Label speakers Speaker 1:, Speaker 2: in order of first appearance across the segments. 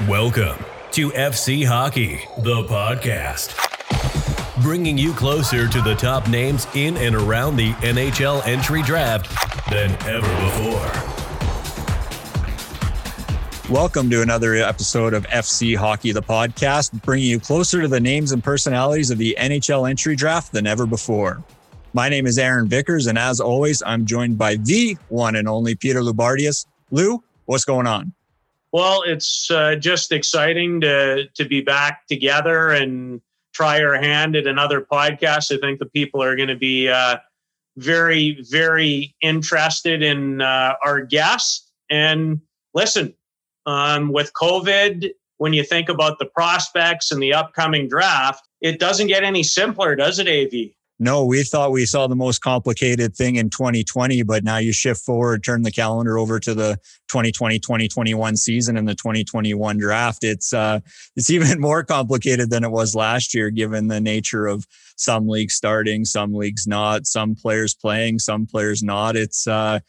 Speaker 1: Welcome to FC Hockey, the podcast. Bringing you closer to the top names in and around the NHL entry draft than ever before.
Speaker 2: Welcome to another episode of FC Hockey, the podcast, bringing you closer to the names and personalities of the NHL entry draft than ever before. My name is Aaron Vickers, and as always, I'm joined by the one and only Peter Loubardias. Lou, what's going on?
Speaker 3: Well, it's uh, just exciting to to be back together and try our hand at another podcast. I think the people are going to be uh, very, very interested in uh, our guests. And listen, um, with COVID, when you think about the prospects and the upcoming draft, it doesn't get any simpler, does it, AV?
Speaker 2: No, we thought we saw the most complicated thing in 2020, but now you shift forward, turn the calendar over to the 2020 2021 season and the 2021 draft. It's uh, it's even more complicated than it was last year, given the nature of some leagues starting, some leagues not, some players playing, some players not. It's uh,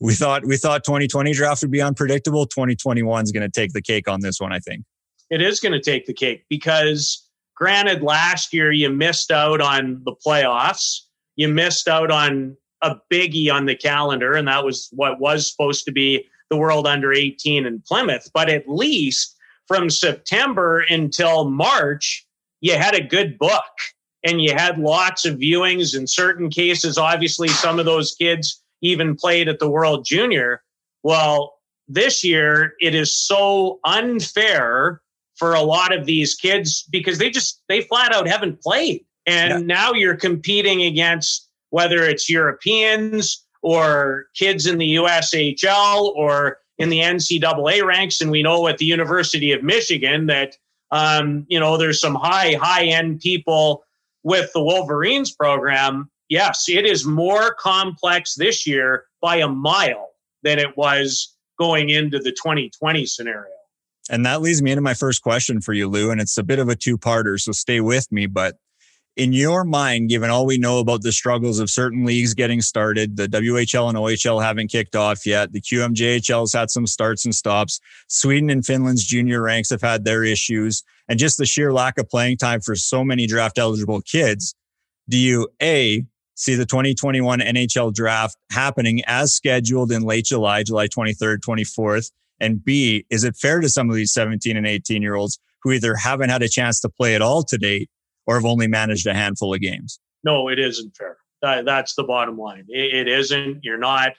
Speaker 2: we thought we thought 2020 draft would be unpredictable. 2021 is going to take the cake on this one, I think.
Speaker 3: It is going to take the cake because Granted, last year you missed out on the playoffs. You missed out on a biggie on the calendar, and that was what was supposed to be the World Under 18 in Plymouth. But at least from September until March, you had a good book and you had lots of viewings. In certain cases, obviously, some of those kids even played at the World Junior. Well, this year, it is so unfair for a lot of these kids because they just they flat out haven't played. And yeah. now you're competing against whether it's europeans or kids in the ushl or in the ncaa ranks. And we know at the university of michigan that um, you know there's some high high end people with the wolverines program. Yes it is more complex this year by a mile than it was going into the 2020 scenario
Speaker 2: and that leads me into my first question for you, Lou. And it's a bit of a two parter, so stay with me. But in your mind, given all we know about the struggles of certain leagues getting started, the WHL and OHL haven't kicked off yet. The QMJHL has had some starts and stops. Sweden and Finland's junior ranks have had their issues and just the sheer lack of playing time for so many draft eligible kids. Do you A, see the 2021 NHL draft happening as scheduled in late July, July 23rd, 24th? And B, is it fair to some of these 17 and 18 year olds who either haven't had a chance to play at all to date or have only managed a handful of games?
Speaker 3: No, it isn't fair. that's the bottom line. it isn't. You're not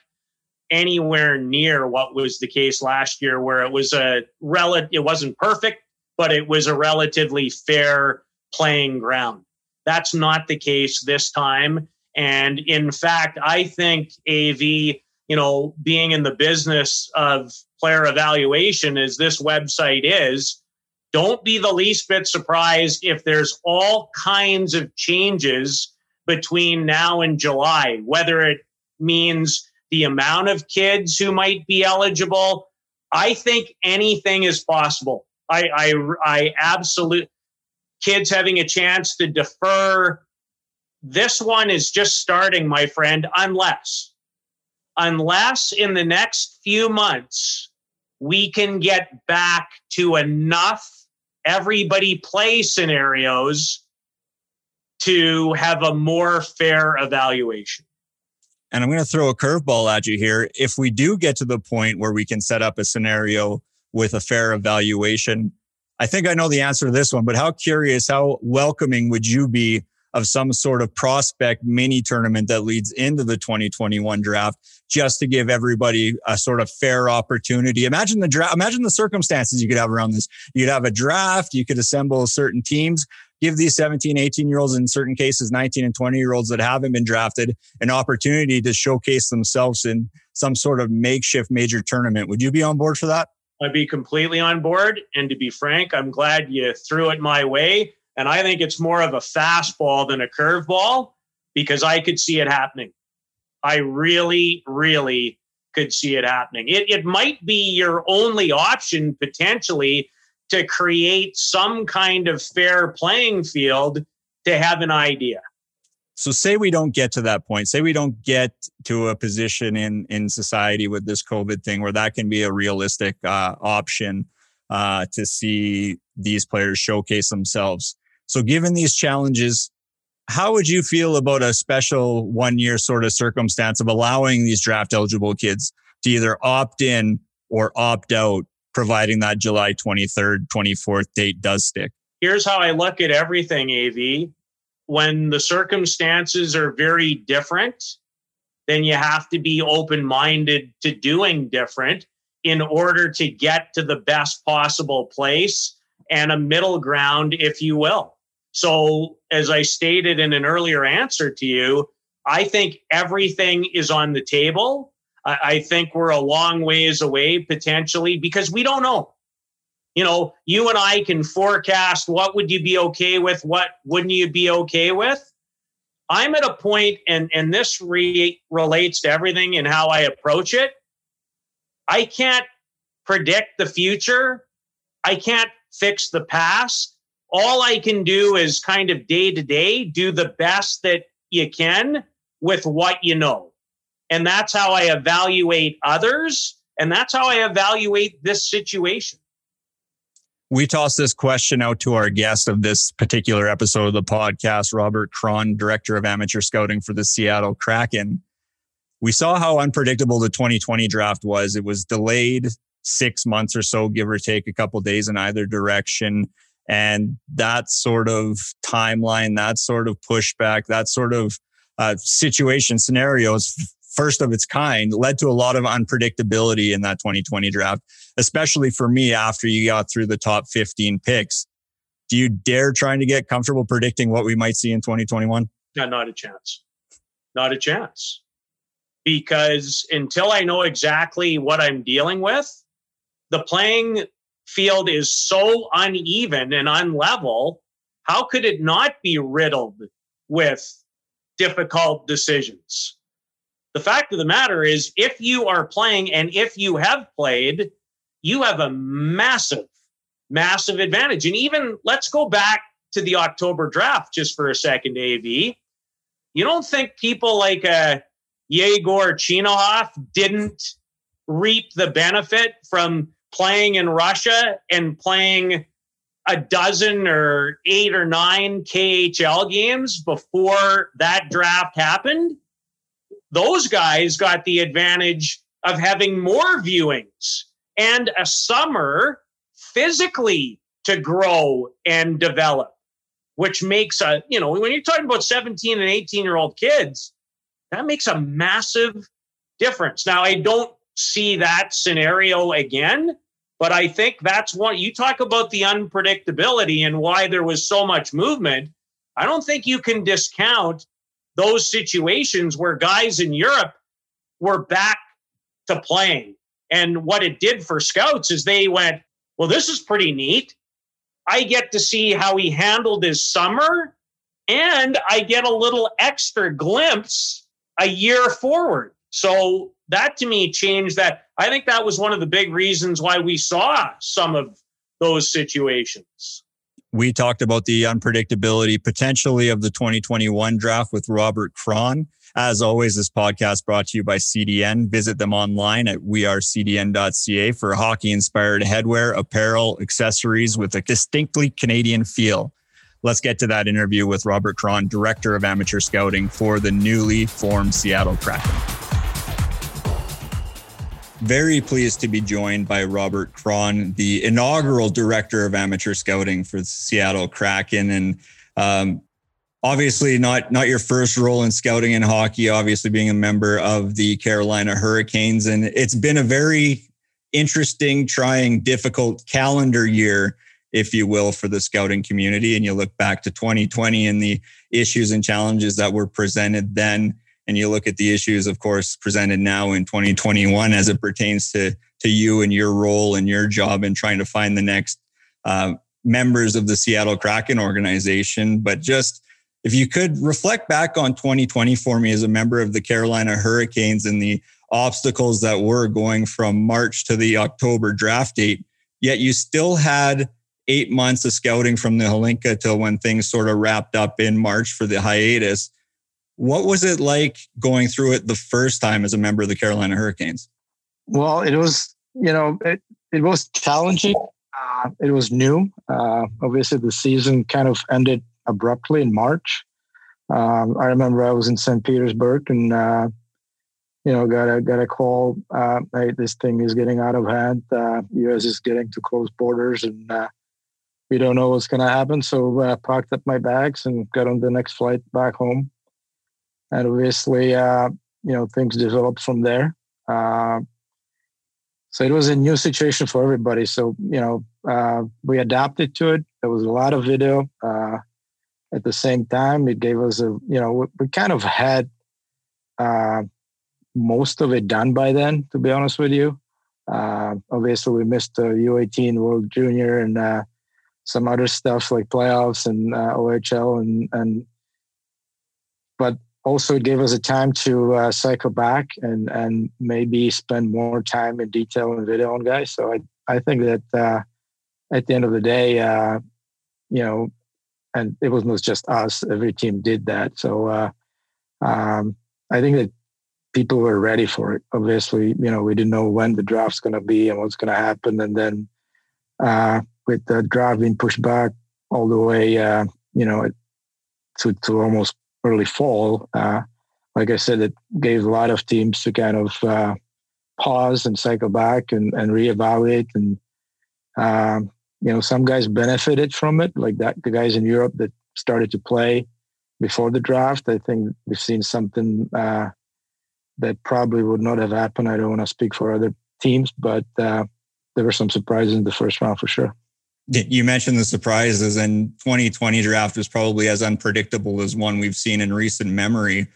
Speaker 3: anywhere near what was the case last year, where it was a relative. It wasn't perfect, but it was a relatively fair playing ground. That's not the case this time. And in fact, I think AV, you know, being in the business of player evaluation as this website is, don't be the least bit surprised if there's all kinds of changes between now and July, whether it means the amount of kids who might be eligible. I think anything is possible. I, I, I absolutely, kids having a chance to defer. This one is just starting, my friend, unless, unless in the next few months, we can get back to enough everybody play scenarios to have a more fair evaluation.
Speaker 2: And I'm going to throw a curveball at you here. If we do get to the point where we can set up a scenario with a fair evaluation, I think I know the answer to this one, but how curious, how welcoming would you be of some sort of prospect mini tournament that leads into the 2021 draft just to give everybody a sort of fair opportunity. Imagine the draft, imagine the circumstances you could have around this. You'd have a draft, you could assemble certain teams, give these 17, 18 year olds, in certain cases, 19 and 20 year olds that haven't been drafted, an opportunity to showcase themselves in some sort of makeshift major tournament. Would you be on board for that?
Speaker 3: I'd be completely on board. And to be frank, I'm glad you threw it my way and I think it's more of a fastball than a curveball because I could see it happening. I really, really could see it happening. It, it might be your only option potentially to create some kind of fair playing field to have an idea.
Speaker 2: So say we don't get to that point. Say we don't get to a position in in society with this COVID thing where that can be a realistic uh, option uh, to see these players showcase themselves. So, given these challenges, how would you feel about a special one year sort of circumstance of allowing these draft eligible kids to either opt in or opt out, providing that July 23rd, 24th date does stick?
Speaker 3: Here's how I look at everything, AV. When the circumstances are very different, then you have to be open minded to doing different in order to get to the best possible place and a middle ground, if you will. So, as I stated in an earlier answer to you, I think everything is on the table. I, think we're a long ways away potentially because we don't know. You know, you and I can forecast what would you be okay with, what wouldn't you be okay with. I'm at a point, and and this re- relates to everything and how I approach it. I can't predict the future. I can't fix the past. All I can do is kind of day to day do the best that you can with what you know. And that's how I evaluate others. And that's how I evaluate this situation.
Speaker 2: We toss this question out to our guest of this particular episode of the podcast, Robert Kron, Director of Amateur Scouting for the Seattle Kraken we saw how unpredictable the 2020 draft was. It was delayed six months or so, give or take a couple days in either direction. And that sort of timeline, that sort of pushback, that sort of uh, situation scenarios, first of its kind, led to a lot of unpredictability in that 2020 draft, especially for me after you got through the top 15 picks. Do you dare trying to get comfortable predicting what we might see in 2021?
Speaker 3: No, not a chance. Not a chance because until I know exactly what I'm dealing with, the playing field is so uneven and unlevel. How could it not be riddled with difficult decisions? The fact of the matter is, if you are playing and if you have played, you have a massive, massive advantage. And even let's go back to the October draft just for a second, AV. You don't think people like uh, Yegor Chinakhov didn't reap the benefit from playing in Russia and playing a dozen or eight or nine KHL games before that draft happened. Those guys got the advantage of having more viewings and a summer physically to grow and develop, which makes a, you know, when you're talking about 17 and 18 year old kids, that makes a massive difference. Now, I don't see that scenario again, but I think that's what you talk about the unpredictability and why there was so much movement. I don't think you can discount those situations where guys in Europe were back to playing. And what it did for scouts is they went, well, this is pretty neat. I get to see how he handled his summer, and I get a little extra glimpse a year forward. So that to me changed that. I think that was one of the big reasons why we saw some of those situations.
Speaker 2: We talked about the unpredictability potentially of the 2021 draft with Robert Kron. As always, this podcast brought to you by CDN. Visit them online at wearecdn.ca for hockey inspired headwear, apparel, accessories with a distinctly Canadian feel. Let's get to that interview with Robert Kron, Director of Amateur Scouting for the newly formed Seattle Kraken. Very pleased to be joined by Robert Kron, the inaugural Director of Amateur Scouting for the Seattle Kraken. And um, obviously not not your first role in scouting in hockey obviously being a member of the carolina hurricanes and it's been a very interesting trying difficult calendar year if you will, for the scouting community. And you look back to 2020 and the issues and challenges that were presented then. And you look at the issues, of course, presented now in 2021 as it pertains to, to you and your role and your job in trying to find the next uh, members of the Seattle Kraken organization. But just if you could reflect back on 2020 for me as a member of the Carolina Hurricanes and the obstacles that were going from March to the October draft date, yet you still had eight months of scouting from the Hlinka till when things sort of wrapped up in March for the hiatus. What was it like going through it the first time as a member of the Carolina Hurricanes?
Speaker 4: Well, it was, you know, it, it was challenging. Uh, it was new. Uh, obviously, the season kind of ended abruptly in March. Um, I remember I was in St. Petersburg and uh, you know got a got a call. Uh, hey, this thing is getting out of hand. Uh, U.S. is getting to close borders, and uh, we don't know what's going to happen. So I packed up my bags and got on the next flight back home. And obviously, uh, you know, things developed from there. Uh, so it was a new situation for everybody. So you know, uh, we adapted to it. There was a lot of video. Uh, at the same time, it gave us a you know we, we kind of had uh, most of it done by then. To be honest with you, uh, obviously we missed the U18 World Junior and some other stuff like playoffs and OHL and and but also it gave us a time to uh, cycle back and and maybe spend more time in detail and video on guys. So I I think that uh, at the end of the day, uh, you know, and it wasn't just us. Every team did that. So uh, um, I think that people were ready for it. Obviously, you know, we didn't know when the draft's going to be and what's going to happen, and then uh, with the draft being pushed back all the way, uh, you know, to to almost early fall. Uh, like I said, it gave a lot of teams to kind of uh, pause and cycle back and, and reevaluate. And, um, you know, some guys benefited from it, like that, the guys in Europe that started to play before the draft. I think we've seen something uh, that probably would not have happened. I don't want to speak for other teams, but uh, there were some surprises in the first round for sure.
Speaker 2: You mentioned the surprises, and 2020 draft was probably as unpredictable as one we've seen in recent memory.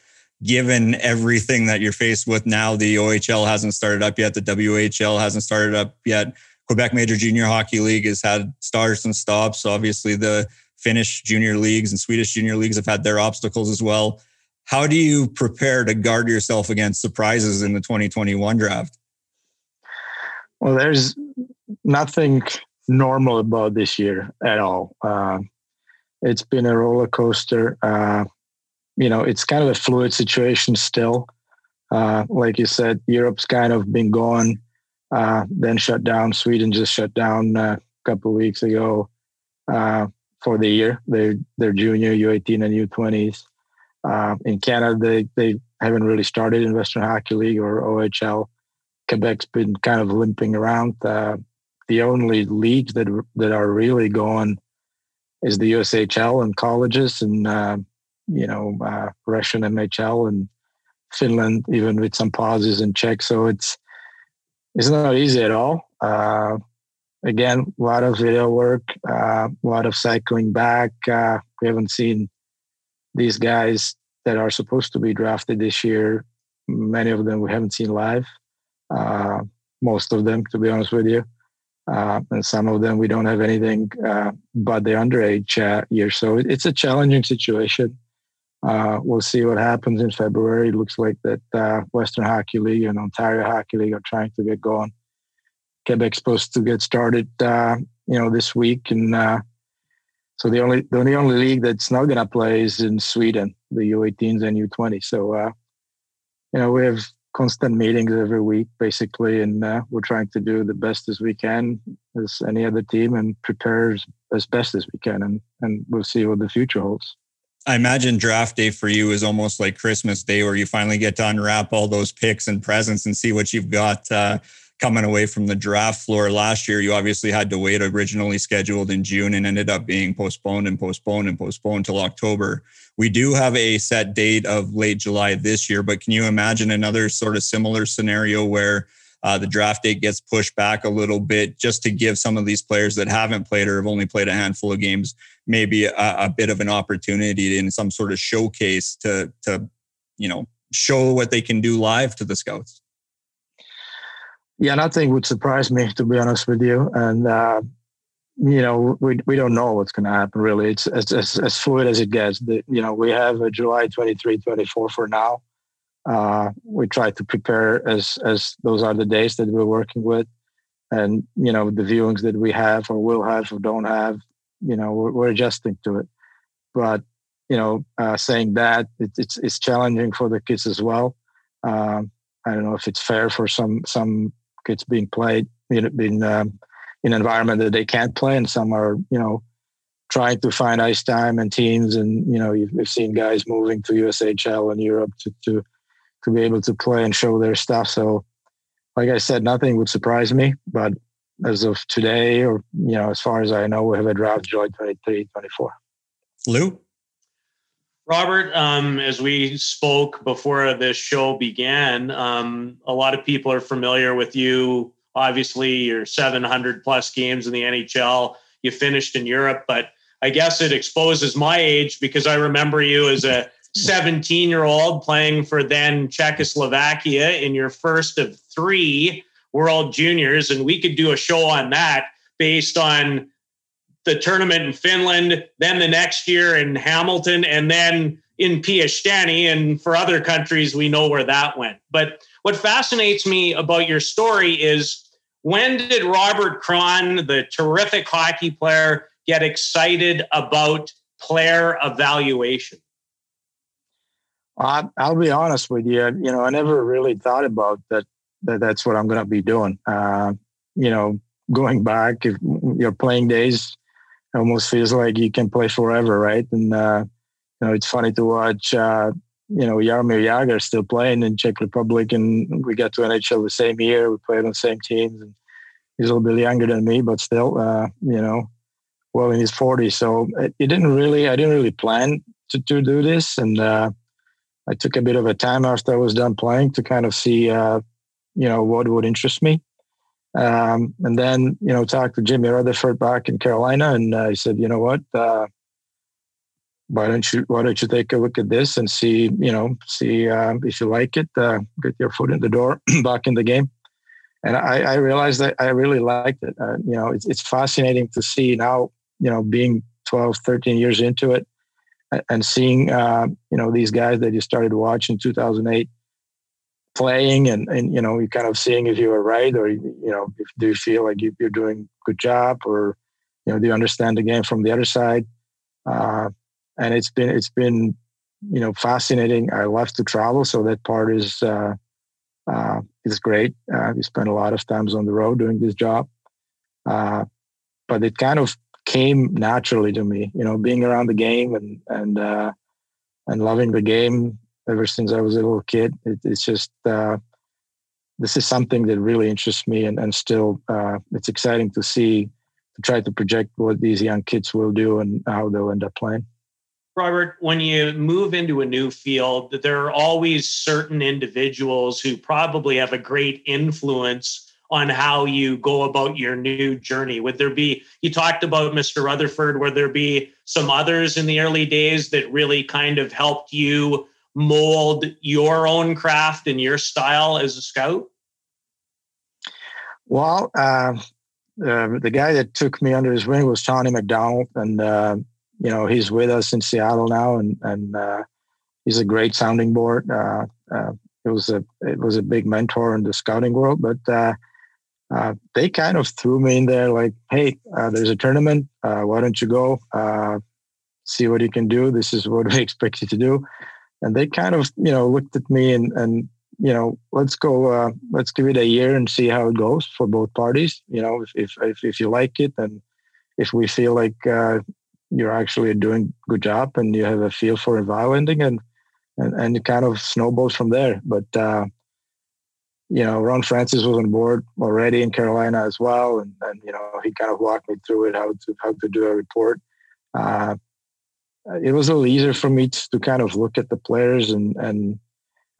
Speaker 2: Given everything that you're faced with now, the OHL hasn't started up yet, the WHL hasn't started up yet. Quebec Major Junior Hockey League has had starts and stops. Obviously, the Finnish junior leagues and Swedish junior leagues have had their obstacles as well. How do you prepare to guard yourself against surprises in the 2021 draft?
Speaker 4: Well, there's nothing normal about this year at all. Uh, it's been a roller coaster. Uh, you know, it's kind of a fluid situation still. Uh, like you said, Europe's kind of been gone, uh, then shut down. Sweden just shut down uh, a couple of weeks ago uh, for the year. They're, they're junior, U18 and U20s. in Canada, they, they haven't really started in Western Hockey League or OHL. Quebec's been kind of limping around the only leagues that that are really going is the USHL and colleges and uh, you know uh, Russian MHL and Finland, even with some pauses in Czech. So it's it's not easy at all. Uh, again, a lot of video work, uh, a lot of cycling back. Uh, we haven't seen these guys that are supposed to be drafted this year. Many of them we haven't seen live. Uh, most of them, to be honest with you uh, and some of them we don't have anything uh, but the underage uh, years. So it's a challenging situation. Uh, we'll see what happens in February. It looks like that uh, Western Hockey League and Ontario Hockey League are trying to get going. Quebec's supposed to get started, uh, you know, this week, and so the only the only league that's not going to play is in Sweden, the U18s and U20. So, you know, we have constant meetings every week, basically, and uh, we're trying to do the best as we can as any other team and prepare as best as we can, and and we'll see what the future holds.
Speaker 2: I imagine draft day for you is almost like Christmas Day, where you finally get to unwrap all those picks and presents and see what you've got. Uh, coming away from the draft floor last year, you obviously had to wait originally scheduled in June and ended up being postponed and postponed and postponed until October. We do have a set date of late July this year, but can you imagine another sort of similar scenario where uh, the draft date gets pushed back a little bit just to give some of these players that haven't played or have only played a handful of games maybe a, a bit of an opportunity in some sort of showcase to to you know show what they can do live to the scouts
Speaker 4: yeah, nothing would surprise me to be honest with you. And uh, you know, we we don't know what's going to happen. Really, it's as, as, as fluid as it gets. The, you know, we have a July 23, 24 for now. Uh, we try to prepare as as those are the days that we're working with, and you know, the viewings that we have or will have or don't have. You know, we're, we're adjusting to it. But you know, uh, saying that it, it's it's challenging for the kids as well. Um, I don't know if it's fair for some some it's being played, know, being um, in an environment that they can't play, and some are you know trying to find ice time and teams. And you know, you've, you've seen guys moving to USHL and Europe to, to to be able to play and show their stuff. So, like I said, nothing would surprise me. But as of today, or you know, as far as I know, we have a draft July 23, 24.
Speaker 2: Lou.
Speaker 3: Robert, um, as we spoke before this show began, um, a lot of people are familiar with you. Obviously, your 700 plus games in the NHL. You finished in Europe, but I guess it exposes my age because I remember you as a 17 year old playing for then Czechoslovakia in your first of three World Juniors. And we could do a show on that based on the tournament in Finland, then the next year in Hamilton, and then in Piestany. And for other countries, we know where that went. But what fascinates me about your story is when did Robert Kron, the terrific hockey player, get excited about player evaluation?
Speaker 4: I, will be honest with you. You know, I never really thought about that. that that's what I'm going to be doing. Uh, you know, going back, if your playing days almost feels like you can play forever, right? And uh, you know, it's funny to watch. Uh, you know, Jaromir Jagr still playing in Czech Republic, and we got to NHL the same year. We played on the same teams, and he's a little bit younger than me, but still, uh, you know, well in his 40s. So it, it, didn't really, I didn't really plan to, to do this. And uh, I took a bit of a time after I was done playing to kind of see, uh, you know, what would interest me. Um, and then, you know, talked to Jimmy Rutherford back in Carolina, and uh, said, you know what, uh, why don't you why don't you take a look at this and see, you know, see uh, if you like it, uh, get your foot in the door back in the game and I, I, realized that I really liked it. Uh, you know, it's, it's fascinating to see now, you know, being 12, 13 years into it and seeing, uh, you know, these guys that you started watching 2008 playing and, and, you know, you kind of seeing if you were right or, you know, if, do you feel like you, are doing a good job or, you know, do you understand the game from the other side? Uh, and it's been, it's been, you know, fascinating. I love to travel. So that part is, uh, uh, it's great. Uh, we spend a lot of times on the road doing this job, uh, but it kind of came naturally to me. You know, being around the game and and uh, and loving the game ever since I was a little kid. It, it's just uh, this is something that really interests me, and and still uh, it's exciting to see to try to project what these young kids will do and how they'll end up playing.
Speaker 3: Robert, when you move into a new field, there are always certain individuals who probably have a great influence on how you go about your new journey. Would there be, you talked about Mr. Rutherford, would there be some others in the early days that really kind of helped you mold your own craft and your style as a scout?
Speaker 4: Well, uh, uh, the guy that took me under his wing was Tony MacDonald, and uh, you know he's with us in Seattle now, and and uh, he's a great sounding board. Uh, uh, it was a it was a big mentor in the scouting world, but they kind of threw me in there like, hey, there's a tournament. why don't you go see what you can do? This is what we expect you to do. And they kind of you know looked at me and and you know let's go uh, let's give it a year and see how it goes for both parties. You know if if if, if you like it and if we feel like uh, you're actually doing good job and you have a feel for environmenting and and, and it kind of snowballs from there. But uh, you know, Ron Francis was on board already in Carolina as well, and, and you know he kind of walked me through it how to how to do a report. Uh, it was a little easier for me to, to kind of look at the players and and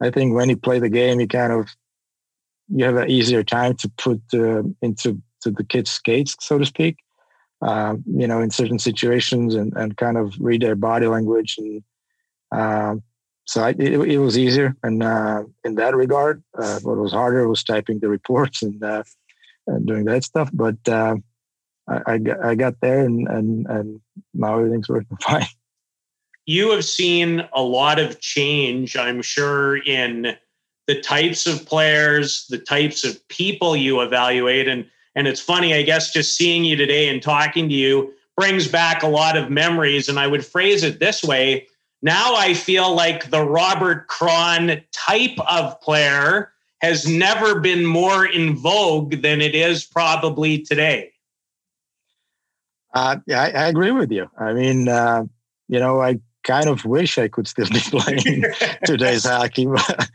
Speaker 4: I think when you play the game, you kind of you have an easier time to put uh, into to the kids' skates, so to speak uh, you know, in certain situations and, and kind of read their body language. And uh, so I, it, it, was easier. And uh, in that regard, uh, what was harder was typing the reports and, and doing that stuff. But I, I, got, I got there and, and, and now everything's working fine.
Speaker 3: You have seen a lot of change, I'm sure, in the types of players, the types of people you evaluate. And and it's funny, I guess, just seeing you today and talking to you brings back a lot of memories. And I would phrase it this way now I feel like the Robert Kron type of player has never been more in vogue than it is probably today.
Speaker 4: Uh, yeah, I, I, agree with you. I mean, uh, you know, I kind of wish I could still be playing today's hockey, but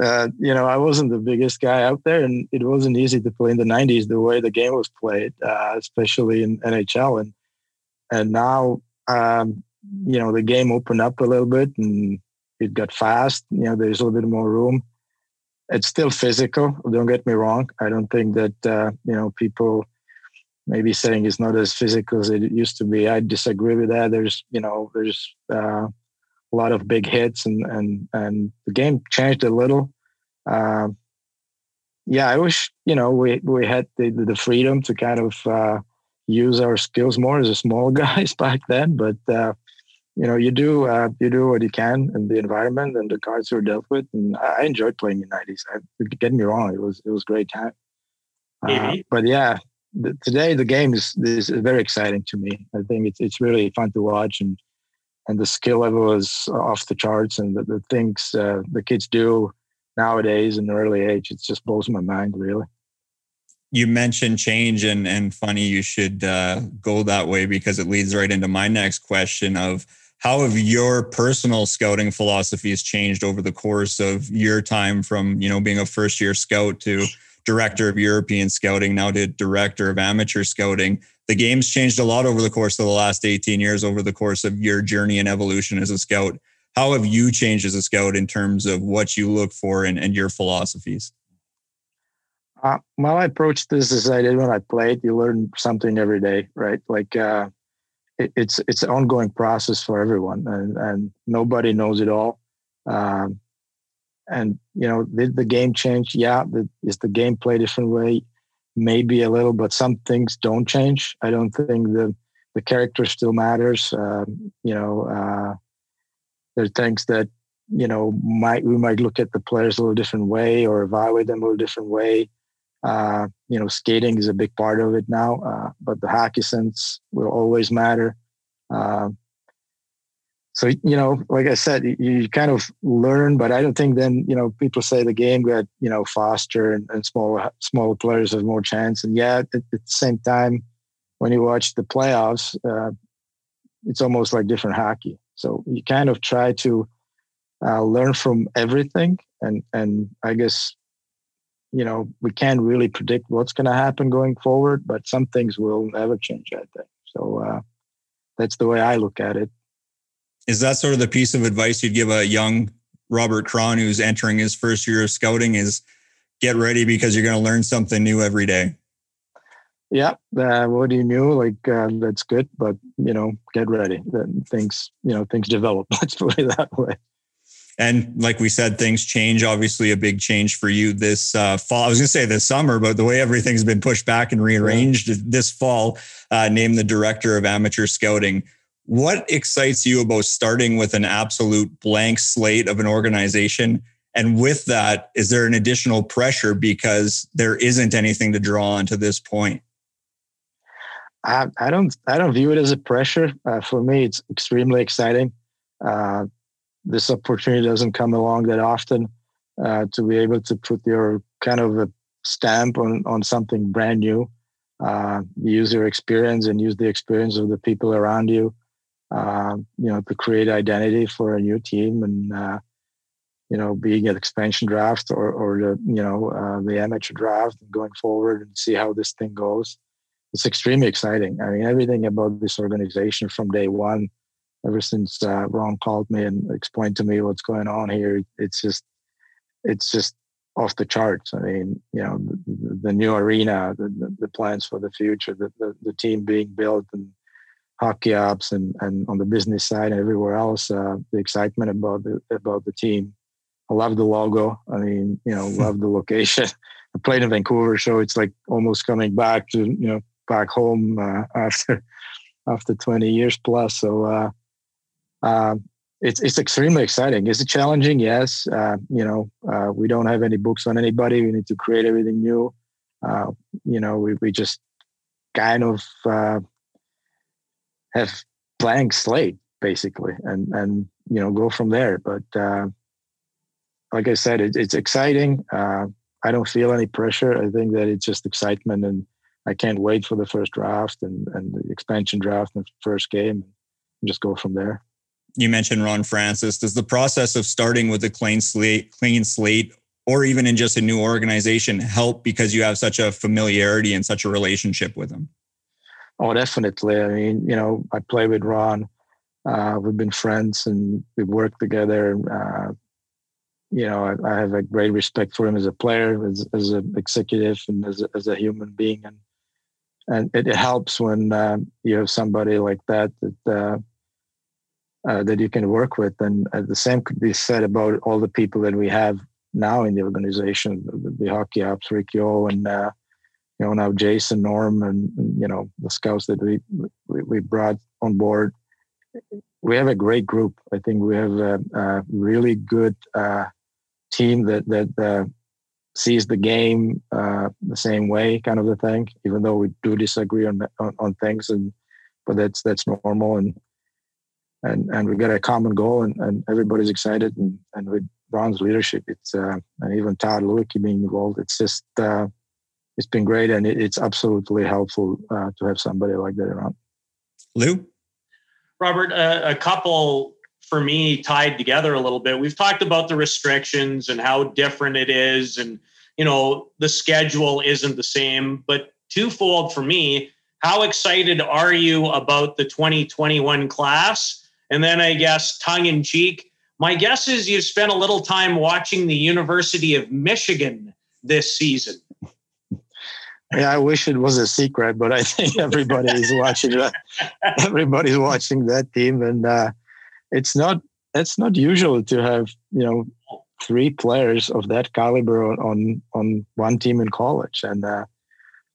Speaker 4: uh, you know, I wasn't the biggest guy out there, and it wasn't easy to play in the '90s the way the game was played, uh, especially in NHL. And and now, um, you know, the game opened up a little bit, and it got fast. You know, there's a little bit more room. It's still physical. Don't get me wrong. I don't think that uh, you know people maybe saying it's not as physical as it used to be. I disagree with that. There's you know there's uh, a lot of big hits and and and the game changed a little. Uh, yeah, I wish you know we we had the the freedom to kind of uh, use our skills more as a small guys back then, but. Uh, you know, you do uh, you do what you can in the environment and the cards were dealt with, and I enjoyed playing in the '90s. I, get me wrong, it was it was great time. Uh, but yeah, today the game is is very exciting to me. I think it's it's really fun to watch, and and the skill level is off the charts, and the, the things uh, the kids do nowadays in the early age, it just blows my mind, really.
Speaker 2: You mentioned change, and and funny you should uh, go that way because it leads right into my next question of how have your personal scouting philosophies changed over the course of your time from you know being a first year scout to director of European scouting, now to director of amateur scouting. The game's changed a lot over the course of the last 18 years, over the course of your journey and evolution as a scout. How have you changed as a scout in terms of what you look for and, and your philosophies?
Speaker 4: Uh, well, I approach this as I did when I played. You learn something every day, right? Like uh, it, it's it's an ongoing process for everyone, and, and nobody knows it all. Um, and you know, did the game change? Yeah, the, is the game play different way? Maybe a little, but some things don't change. I don't think the the character still matters. Uh, you know, uh, are things that you know might we might look at the players a little different way or evaluate them a little different way. Uh, you know, skating is a big part of it now, uh, but the hockey sense will always matter. Uh, so you know like i said you, kind of learn but i don't think then you know people say the game got you know faster and, and smaller smaller players have more chance. And yeah at, at the same time when you watch the playoffs uh, it's almost like different hockey. So you kind of try to uh, learn from everything and and i guess you know we can't really predict what's going to happen going forward but some things will never change i think. So uh, that's the way i look at it
Speaker 2: is that sort of the piece of advice you'd give a young Robert Kron who's entering his first year of scouting is get ready because you're going to learn something new every day.
Speaker 4: Yeah, uh, what do you knew, like uh, that's good, but you know, get ready. Then things, you know, things develop. Let's put it that way.
Speaker 2: And like we said, things change. Obviously, a big change for you this uh, fall. I was going to say this summer, but the way everything's been pushed back and rearranged yeah. this fall, uh, named the director of amateur scouting. What excites you about starting with an absolute blank slate of an organization? And with that, is there an additional pressure because there isn't anything to draw on to this point?
Speaker 4: I, I don't I don't view it as a pressure. Uh, for me, it's extremely exciting. Uh, this opportunity doesn't come along that often uh, to be able to put your kind of a stamp on on something brand new. Uh, use your experience and use the experience of the people around you uh, you know, to create identity for a new team and, uh, you know, being an expansion draft or, or the, you know, uh, the amateur draft and going forward and see how this thing goes. It's extremely exciting. I mean, everything about this organization from day one, ever since uh, Ron called me and explained to me what's going on here, it's just, it's just off the charts. I mean, you know, the, the new arena, the, the, the, plans for the future, the, the, the team being built and hockey ops and, and on the business side and everywhere else, uh, the excitement about the about the team. I love the logo. I mean, you know, love the location. I played in Vancouver, so it's like almost coming back to you know back home uh, after after 20 years plus. So uh, uh, it's it's extremely exciting. Is it challenging? Yes. Uh, you know, uh, we don't have any books on anybody. We need to create everything new. Uh, you know, we we just kind of have blank slate basically, and and you know go from there. But uh, like I said, it, it's exciting. Uh, I don't feel any pressure. I think that it's just excitement and I can't wait for the first draft and, and the expansion draft and first game and just go from there.
Speaker 2: You mentioned Ron Francis. Does the process of starting with a clean slate, clean slate, or even in just a new organization help because you have such a familiarity and such a relationship with him?
Speaker 4: Oh, definitely. I mean, you know, I play with Ron. Uh, we've been friends and we've worked together. Uh, you know, I, I, have a great respect for him as a player, as, as an executive, and as a, as a human being. And and it, it helps when uh, you have somebody like that that uh, uh, that you can work with. And the same could be said about all the people that we have now in the organization, the, the hockey ops, Rick O, and uh, you know now Jason Norm, and, you know the scouts that we, we, we brought on board. We have a great group. I think we have a, a really good uh, team that that uh, sees the game uh, the same way, kind of the thing. Even though we do disagree on, on, on things, and but that's that's normal, and and and we got a common goal, and, and everybody's excited, and and with Ron's leadership, it's uh, and even Tod Leiweke being involved, it's just uh, it's been great, and it, it's absolutely helpful uh, to have somebody like that around.
Speaker 2: Lou,
Speaker 3: Robert, a couple for me tied together a little bit. We've talked about the restrictions and how different it is, and you know the schedule isn't the same. But twofold for me, how excited are you about the 2021 class? And then I guess tongue in cheek, my guess is you spent a little time watching the University of Michigan this season.
Speaker 4: Yeah, I wish it was a secret, but I think everybody is watching that. Everybody's watching that team, and uh, it's not it's not usual to have you know three players of that caliber on on one team in college. And uh,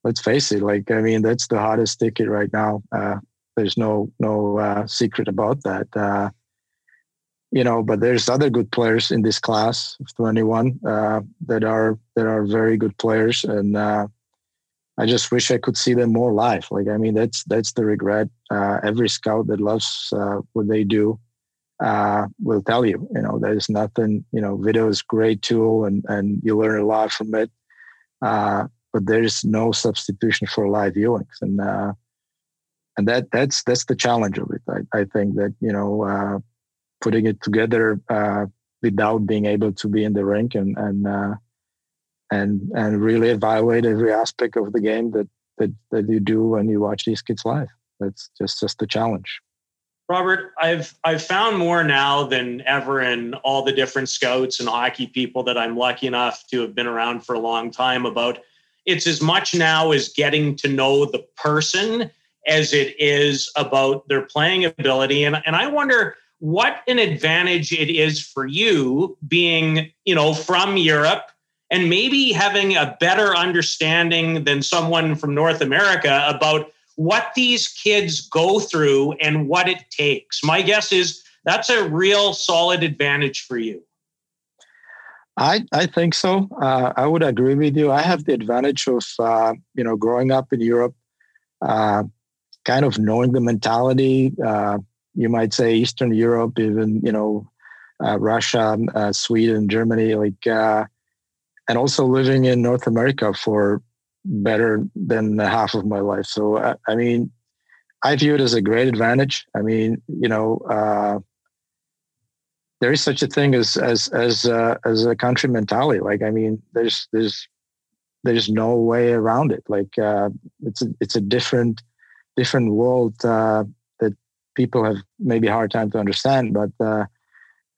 Speaker 4: let's face it like i mean that's the hottest ticket right now. Uh, there's no no uh, secret about that. Uh, you know but there's other good players in this class of 21 uh, that are that are very good players. And uh, I just wish I could see them more live. Like, I mean, that's that's the regret. every scout that loves what they do uh, will tell you. You know, there's nothing. You know, video is great tool, and and you learn a lot from it. Uh, but there is no substitution for live viewings, and uh, and that that's that's the challenge of it. I, I think that you know, uh, putting it together uh, without being able to be in the rink and and uh, and and really evaluate every aspect of the game that that that you do when you watch these kids live. That's just just the challenge.
Speaker 3: Robert, I've I've found more now than ever in all the different scouts and hockey people that I'm lucky enough to have been around for a long time about it's as much now as getting to know the person as it is about their playing ability. And, and I wonder what an advantage it is for you being, you know, from Europe and maybe having a better understanding than someone from North America about what these kids go through and what it takes. My guess is that's a real solid advantage for you.
Speaker 4: I, I think so. Uh, I would agree with you. I have the advantage of uh, you know growing up in Europe, uh, kind of knowing the mentality. Uh, you might say Eastern Europe, even you know uh, Russia, uh, Sweden, Germany, like, and also living in North America for better than half of my life. So I, I, mean, I view it as a great advantage. I mean, you know, uh, there is such a thing as as as uh, as a country mentality. Like, I mean, there's there's there's no way around it. Like, uh, it's a, it's a different different world uh, that people have maybe a hard time to understand, but uh,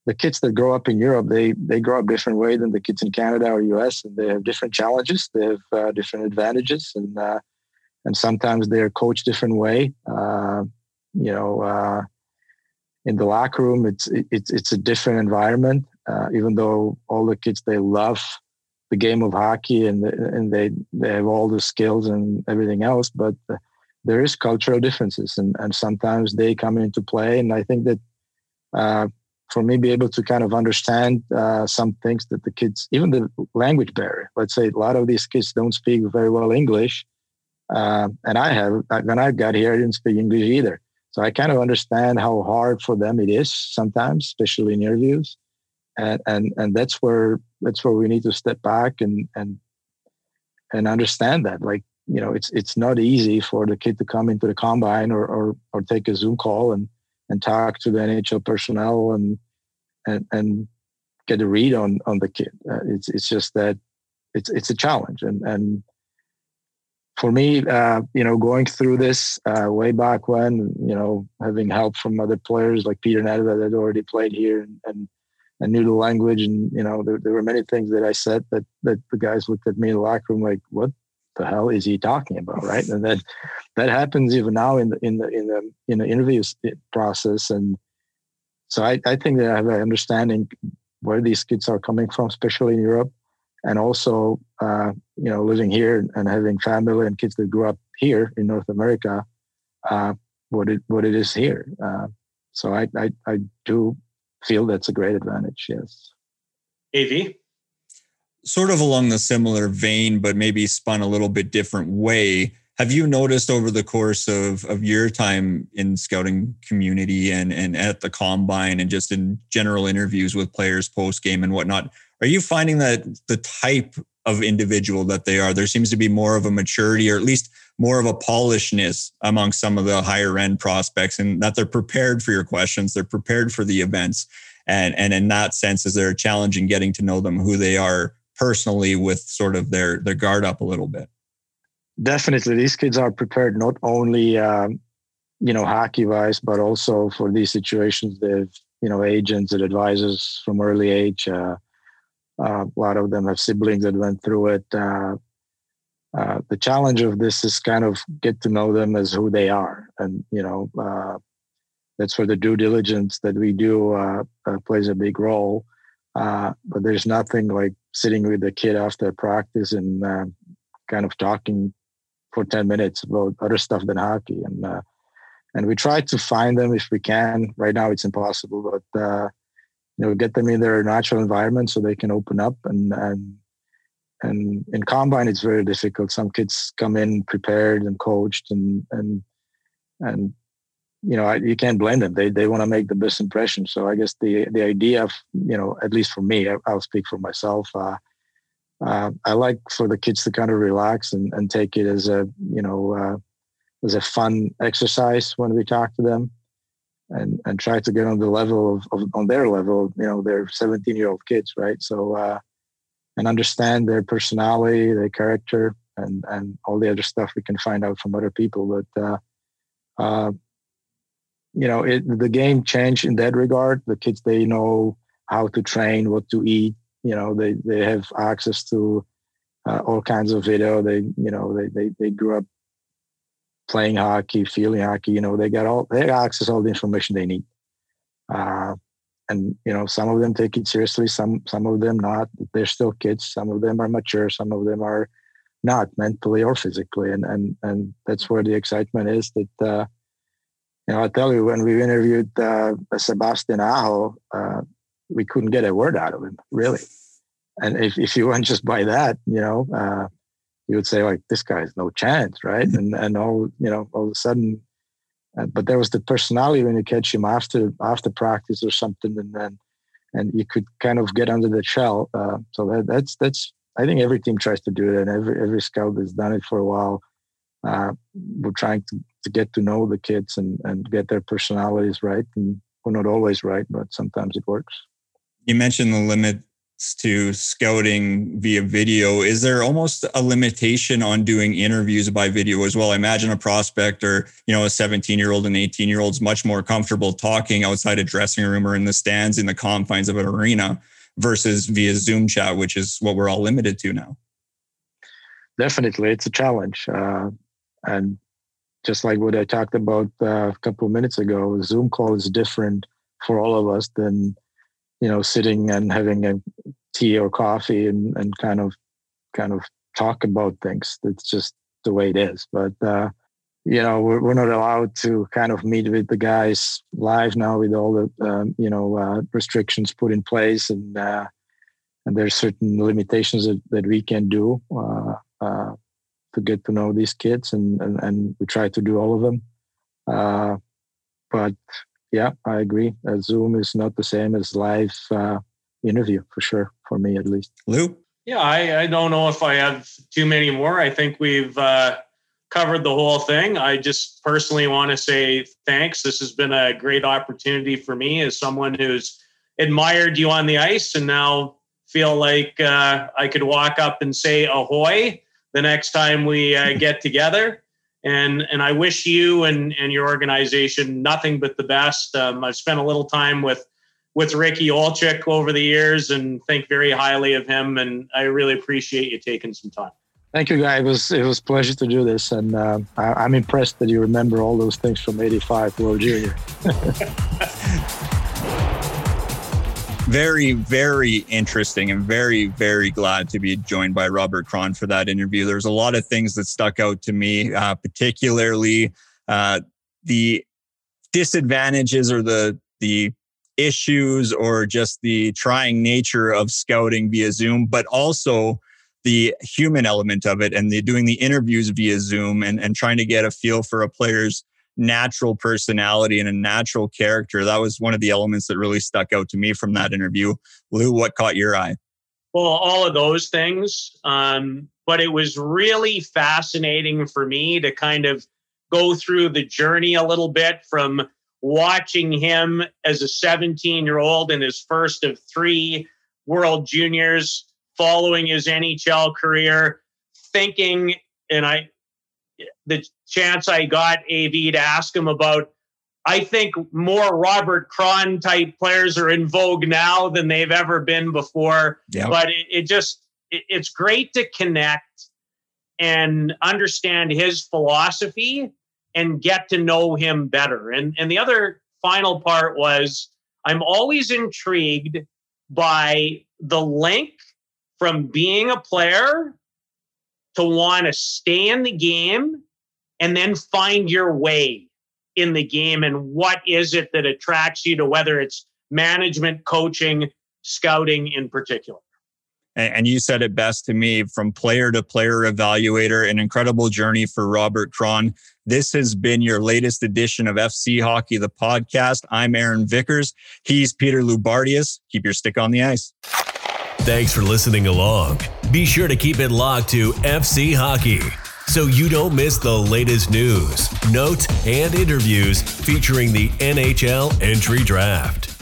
Speaker 4: the kids that grow up in Europe, they they grow up different way than the kids in Canada or US, and they have different challenges. They have uh, different advantages, and uh, and sometimes they're coached different way. Uh, you know, uh, in the locker room, it's it's it's a different environment. Uh, even though all the kids they love the game of hockey and and they they have all the skills and everything else, but there is cultural differences, and and sometimes they come into play. And I think that uh, for me be able to kind of understand uh, some things that the kids even the language barrier. Let's say a lot of these kids don't speak very well english uh, and i have when i got here i didn't speak english either. So i kind of understand how hard for them it is sometimes especially in interviews. And and and that's where that's where we need to step back and and and understand that like you know, it's it's not easy for the kid to come into the combine or or, or take a Zoom call and and talk to the NHL personnel and and and get a read on on the kid. Uh, it's it's just that it's it's a challenge and and for me, uh, you know, going through this uh, way back when, you know, having help from other players like Peter Nedved that had already played here and, and, and knew the language, and you know, there, there were many things that I said that that the guys looked at me in the locker room like, "What the hell is he talking about?" Right, and then that happens even now in the in the in the in the interview process, and so I, I think that I have an understanding where these kids are coming from, especially in Europe, and also uh, you know living here and having family and kids that grew up here in North America, uh, what it what it is here. Uh, so I, I I do feel that's a great advantage. Yes.
Speaker 3: Av.
Speaker 2: Sort of along the similar vein, but maybe spun a little bit different way. Have you noticed over the course of, of your time in scouting community and, and at the combine and just in general interviews with players post game and whatnot, are you finding that the type of individual that they are, there seems to be more of a maturity or at least more of a polishedness among some of the higher end prospects and that they're prepared for your questions, they're prepared for the events. And, and in that sense, is there a challenge in getting to know them who they are personally with sort of their, their guard up a little bit?
Speaker 4: Definitely. These kids are prepared not only, um, you know, hockey wise, but also for these situations. They've, you know, agents and advisors from early age. Uh, uh, a lot of them have siblings that went through it. Uh, uh, the challenge of this is kind of get to know them as who they are, and you know uh, that's where the due diligence that we do uh, plays a big role. Uh, but there's nothing like sitting with the kid after practice and uh, kind of talking for 10 minutes about other stuff than hockey. And uh, and we try to find them if we can. Right now it's impossible but you know get them in their natural environment so they can open up and and and in combine it's very difficult. Some kids come in prepared and coached and and and you know you can't blame them. They they want to make the best impression. So i guess the the idea of you know at least for me I, will speak for myself uh, uh, i like for the kids to kind of relax and, and take it as a you know uh, as a fun exercise when we talk to them and and try to get on the level of, of on their level you know they're 17 year old kids right? So uh and understand their personality their character and and all the other stuff we can find out from other people. But uh uh you know it the game changed in that regard the kids they know how to train what to eat you know they they have access to uh, all kinds of video they you know they they, they grew up playing hockey, feeling hockey. You know, they got all they access all the information they need. Uh, and you know, some of them take it seriously, some some of them not. They're still kids. Some of them are mature. Some of them are not mentally or physically. And and and that's where the excitement is. That uh, you know, I tell you, when we interviewed uh, Sebastian Aho, uh, we couldn't get a word out of him, really. And if, if you went just by that, you know, uh, you would say like this guy has no chance right and and all you know all of a sudden uh, but there was the personality when you catch him after after practice or something and then and you could kind of get under the shell uh, so that, that's that's i think every team tries to do it and every every scout has done it for a while uh, we're trying to, to get to know the kids and and get their personalities right and we're not always right but sometimes it works.
Speaker 2: You mentioned the limits to scouting via video. Is there almost a limitation on doing interviews by video as well? I imagine a prospect or you know a 17 year old and 18 year old is much more comfortable talking outside a dressing room or in the stands in the confines of an arena versus via zoom chat which is what we're all limited to now.
Speaker 4: Definitely it's a challenge uh, and just like what i talked about uh, a couple of minutes ago zoom call is different for all of us than you know, sitting and having a tea or coffee and, and kind of kind of talk about things. It's just the way it is. But uh, you know, we're, we're not allowed to kind of meet with the guys live now with all the um, you know uh, restrictions put in place, and uh, and there's certain limitations that, that we can do uh, uh, to get to know these kids, and, and and we try to do all of them. Uh, but yeah, I agree. Uh, Zoom is not the same as live uh, interview for sure, for me at least.
Speaker 2: Lou?
Speaker 3: Yeah, I, I, don't know if I have too many more. I think we've uh, covered the whole thing. I just personally want to say thanks. This has been a great opportunity for me as someone who's admired you on the ice and now feel like uh, I could walk up and say ahoy the next time we uh, get together. And, and I wish you and, and your organization nothing but the best. Um, I've spent a little time with with Ricky Olczyk over the years and think very highly of him. And I really appreciate you taking some time.
Speaker 4: Thank you, guy. It was it was a pleasure to do this, and uh, I, am I'm impressed that you remember all those things from '85 World Junior.
Speaker 2: very, very interesting, and very, very glad to be joined by Robert Kron for that interview. There's a lot of things that stuck out to me, uh, particularly uh, the disadvantages or the the issues or just the trying nature of scouting via Zoom, but also the human element of it and the doing the interviews via Zoom and, and trying to get a feel for a player's natural personality and a natural character. That was one of the elements that really stuck out to me from that interview. Lou, what caught your eye?
Speaker 3: Well, all of those things. Um, but it was really fascinating for me to kind of go through the journey a little bit from watching him as a 17 year old in his first of three World Juniors, following his NHL career, thinking, and I, the chance I got AV to ask him about, I think more Robert Kron type players are in vogue now than they've ever been before. Yep. But it, it just, it, it's great to connect and understand his philosophy and get to know him better. And and the other final part was I'm always intrigued by the link from being a player to want to stay in the game and then find your way in the game and what is it that attracts you to whether it's management coaching scouting in particular
Speaker 2: and you said it best to me from player to player evaluator, an incredible journey for Robert Kron. This has been your latest edition of FC Hockey, the podcast. I'm Aaron Vickers. He's Peter Loubardias. Keep your stick on the ice.
Speaker 1: Thanks for listening along. Be sure to keep it locked to FC Hockey so you don't miss the latest news, notes, and interviews featuring the NHL entry draft.